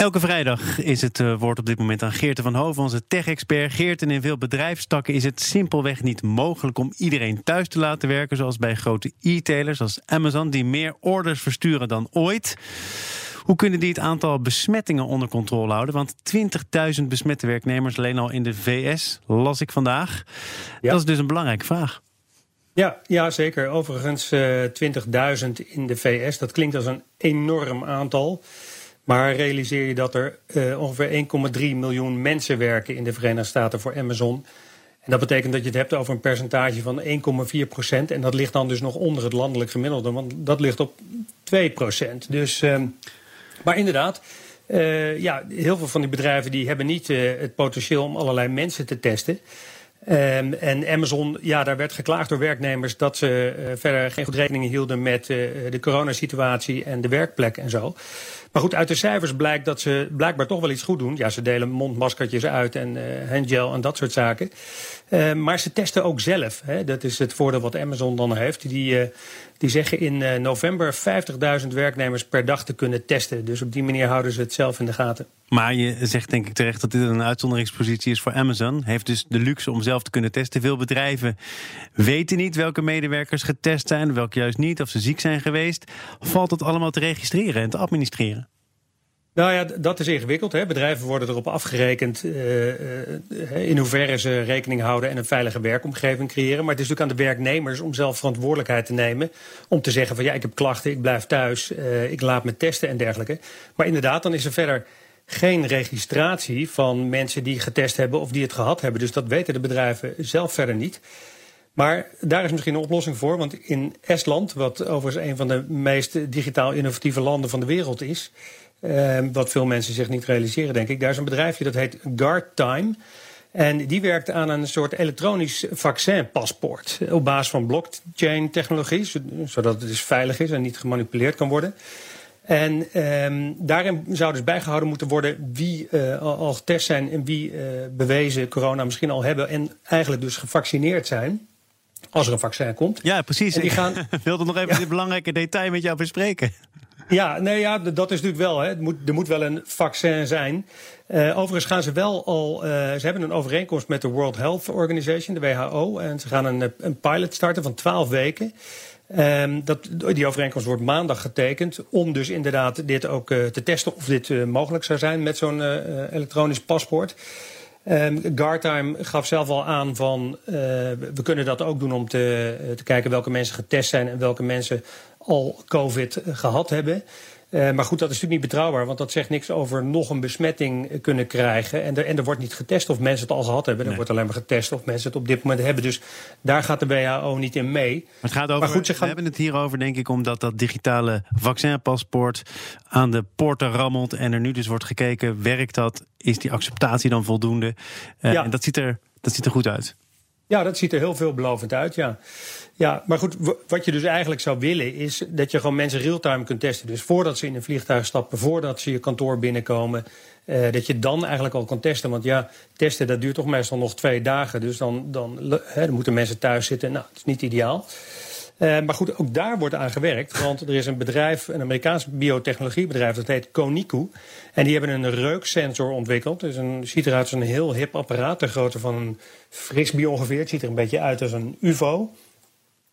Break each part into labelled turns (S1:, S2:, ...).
S1: Elke vrijdag is het uh, woord op dit moment aan Geerten van Hoven, onze tech-expert. Geerten, in veel bedrijfstakken is het simpelweg niet mogelijk om iedereen thuis te laten werken, zoals bij grote e-tailers als Amazon, die meer orders versturen dan ooit. Hoe kunnen die het aantal besmettingen onder controle houden? Want 20.000 besmette werknemers alleen al in de VS, las ik vandaag. Dat is dus een belangrijke vraag.
S2: Ja, ja zeker. Overigens uh, eh, 20.000 in de VS. Dat klinkt als een enorm aantal. Maar realiseer je dat er uh, ongeveer 1,3 miljoen mensen werken in de Verenigde Staten voor Amazon. En dat betekent dat je het hebt over een percentage van 1,4 procent. En dat ligt dan dus nog onder het landelijk gemiddelde, want dat ligt op 2 procent. Dus, uh, maar inderdaad, uh, ja, heel veel van die bedrijven die hebben niet het potentieel om allerlei mensen te testen. Um, en Amazon, ja, daar werd geklaagd door werknemers dat ze uh, verder geen goed rekening hielden met uh, de coronasituatie en de werkplek en zo. Maar goed, uit de cijfers blijkt dat ze blijkbaar toch wel iets goed doen. Ja, ze delen mondmaskertjes uit en uh, handgel en dat soort zaken. Uh, maar ze testen ook zelf. Hè. Dat is het voordeel wat Amazon dan heeft. Die, die zeggen in november 50.000 werknemers per dag te kunnen testen. Dus op die manier houden ze het zelf in de gaten.
S1: Maar je zegt denk ik terecht dat dit een uitzonderingspositie is voor Amazon. Heeft dus de luxe om zelf te kunnen testen. Veel bedrijven weten niet welke medewerkers getest zijn, welke juist niet, of ze ziek zijn geweest. Valt het allemaal te registreren en te administreren?
S2: Nou ja, dat is ingewikkeld. Hè. Bedrijven worden erop afgerekend uh, in hoeverre ze rekening houden en een veilige werkomgeving creëren. Maar het is natuurlijk aan de werknemers om zelf verantwoordelijkheid te nemen. Om te zeggen van ja, ik heb klachten, ik blijf thuis, ik laat me testen en dergelijke. Maar inderdaad, dan is er verder geen registratie van mensen die getest hebben of die het gehad hebben. Dus dat weten de bedrijven zelf verder niet. Maar daar is misschien een oplossing voor. Want in Estland, wat overigens een van de meest digitaal innovatieve landen van de wereld is. Uh, wat veel mensen zich niet realiseren, denk ik. Daar is een bedrijfje dat heet GuardTime. En die werkt aan een soort elektronisch vaccinpaspoort. Op basis van blockchain-technologie, zodat het dus veilig is en niet gemanipuleerd kan worden. En um, daarin zou dus bijgehouden moeten worden wie uh, al getest zijn en wie uh, bewezen corona misschien al hebben en eigenlijk dus gevaccineerd zijn. Als er een vaccin komt.
S1: Ja, precies. En die gaan... Ik wilde nog even ja. dit belangrijke detail met jou bespreken.
S2: Ja, nee, ja, dat is natuurlijk wel. Hè. Het moet, er moet wel een vaccin zijn. Uh, overigens gaan ze wel al. Uh, ze hebben een overeenkomst met de World Health Organization, de WHO. En ze gaan een, een pilot starten van 12 weken. Um, dat, die overeenkomst wordt maandag getekend. Om dus inderdaad dit ook uh, te testen of dit mogelijk zou zijn met zo'n elektronisch paspoort. Um, Guardtime gaf zelf al aan van we kunnen dat ook doen om te, te kijken welke mensen getest zijn en welke mensen al COVID gehad hebben. Uh, maar goed, dat is natuurlijk niet betrouwbaar, want dat zegt niks over nog een besmetting kunnen krijgen. En er, en er wordt niet getest of mensen het al gehad hebben. Er wordt alleen maar getest of mensen het op dit moment hebben. Dus daar gaat de WHO niet in mee.
S1: Maar het gaat over, maar goed, ze gaan... we hebben het hierover denk ik omdat dat digitale vaccinpaspoort aan de poorten rammelt. En er nu dus wordt gekeken, werkt dat? Is die acceptatie dan voldoende? Uh, ja. En dat ziet, er, dat ziet er goed uit.
S2: Ja, dat ziet er heel veelbelovend uit, ja. Ja, maar goed, wat je dus eigenlijk zou willen is dat je gewoon mensen real-time kunt testen. Dus voordat ze in een vliegtuig stappen, voordat ze je kantoor binnenkomen, uh, dat je dan eigenlijk al kan testen. Want ja, testen dat duurt toch meestal nog twee dagen. Dus dan, dan, hè, dan moeten mensen thuis zitten. Nou, dat is niet ideaal. Uh, maar goed, ook daar wordt aan gewerkt. Want er is een bedrijf, een Amerikaans biotechnologiebedrijf, dat heet Koniku. En die hebben een reuksensor ontwikkeld. Dus een, ziet eruit als een heel hip apparaat, ter grootte van een frisbee ongeveer. Het ziet er een beetje uit als een UFO.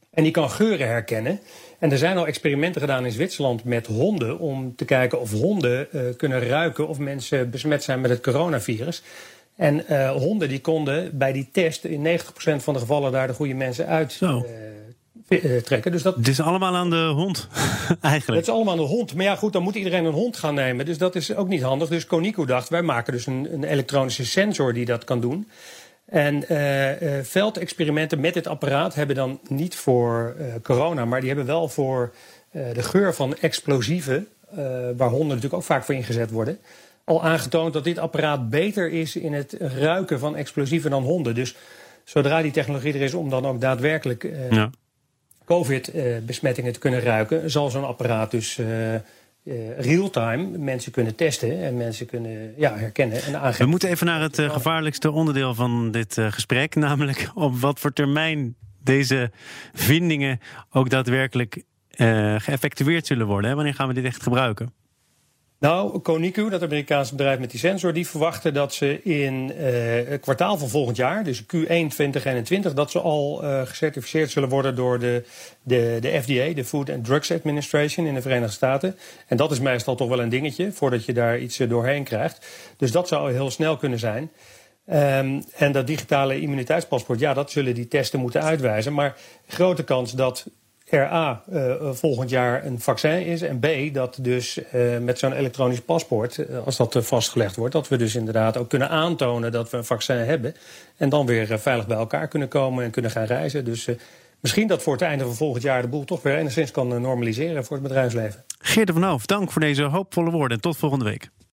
S2: En die kan geuren herkennen. En er zijn al experimenten gedaan in Zwitserland met honden om te kijken of honden uh, kunnen ruiken of mensen besmet zijn met het coronavirus. En uh, honden die konden bij die test in 90% van de gevallen daar de goede mensen uit trekken. Dus dat
S1: het is allemaal aan de hond, eigenlijk.
S2: Het is allemaal aan de hond. Maar ja, goed, dan moet iedereen een hond gaan nemen. Dus dat is ook niet handig. Dus Koniku dacht, wij maken dus een, een elektronische sensor die dat kan doen. En uh, veldexperimenten met dit apparaat hebben dan niet voor uh, corona, maar die hebben wel voor de geur van explosieven, waar honden natuurlijk ook vaak voor ingezet worden, al aangetoond dat dit apparaat beter is in het ruiken van explosieven dan honden. Dus zodra die technologie er is om dan ook daadwerkelijk ja. COVID-besmettingen te kunnen ruiken, zal zo'n apparaat dus uh, real-time mensen kunnen testen en mensen kunnen ja, herkennen en aangeven.
S1: We moeten even naar het uh, gevaarlijkste onderdeel van dit uh, gesprek, namelijk op wat voor termijn deze vindingen ook daadwerkelijk geëffectueerd zullen worden. Hè? Wanneer gaan we dit echt gebruiken?
S2: Nou, Koniku, dat Amerikaanse bedrijf met die sensor, die verwachten dat ze in uh, het kwartaal van volgend jaar, dus Q1 2021, dat ze al uh, gecertificeerd zullen worden door de, de, de FDA, de Food and Drugs Administration in de Verenigde Staten. En dat is meestal toch wel een dingetje voordat je daar iets uh, doorheen krijgt. Dus dat zou heel snel kunnen zijn. Um, en dat digitale immuniteitspaspoort, ja, dat zullen die testen moeten uitwijzen. Maar grote kans dat er A, uh, volgend jaar een vaccin is. En B, dat dus uh, met zo'n elektronisch paspoort, uh, als dat vastgelegd wordt, dat we dus inderdaad ook kunnen aantonen dat we een vaccin hebben. En dan weer veilig bij elkaar kunnen komen en kunnen gaan reizen. Dus misschien dat voor het einde van volgend jaar de boel toch weer enigszins kan normaliseren voor het bedrijfsleven.
S1: Geert van Hoof, dank voor deze hoopvolle woorden en tot volgende week.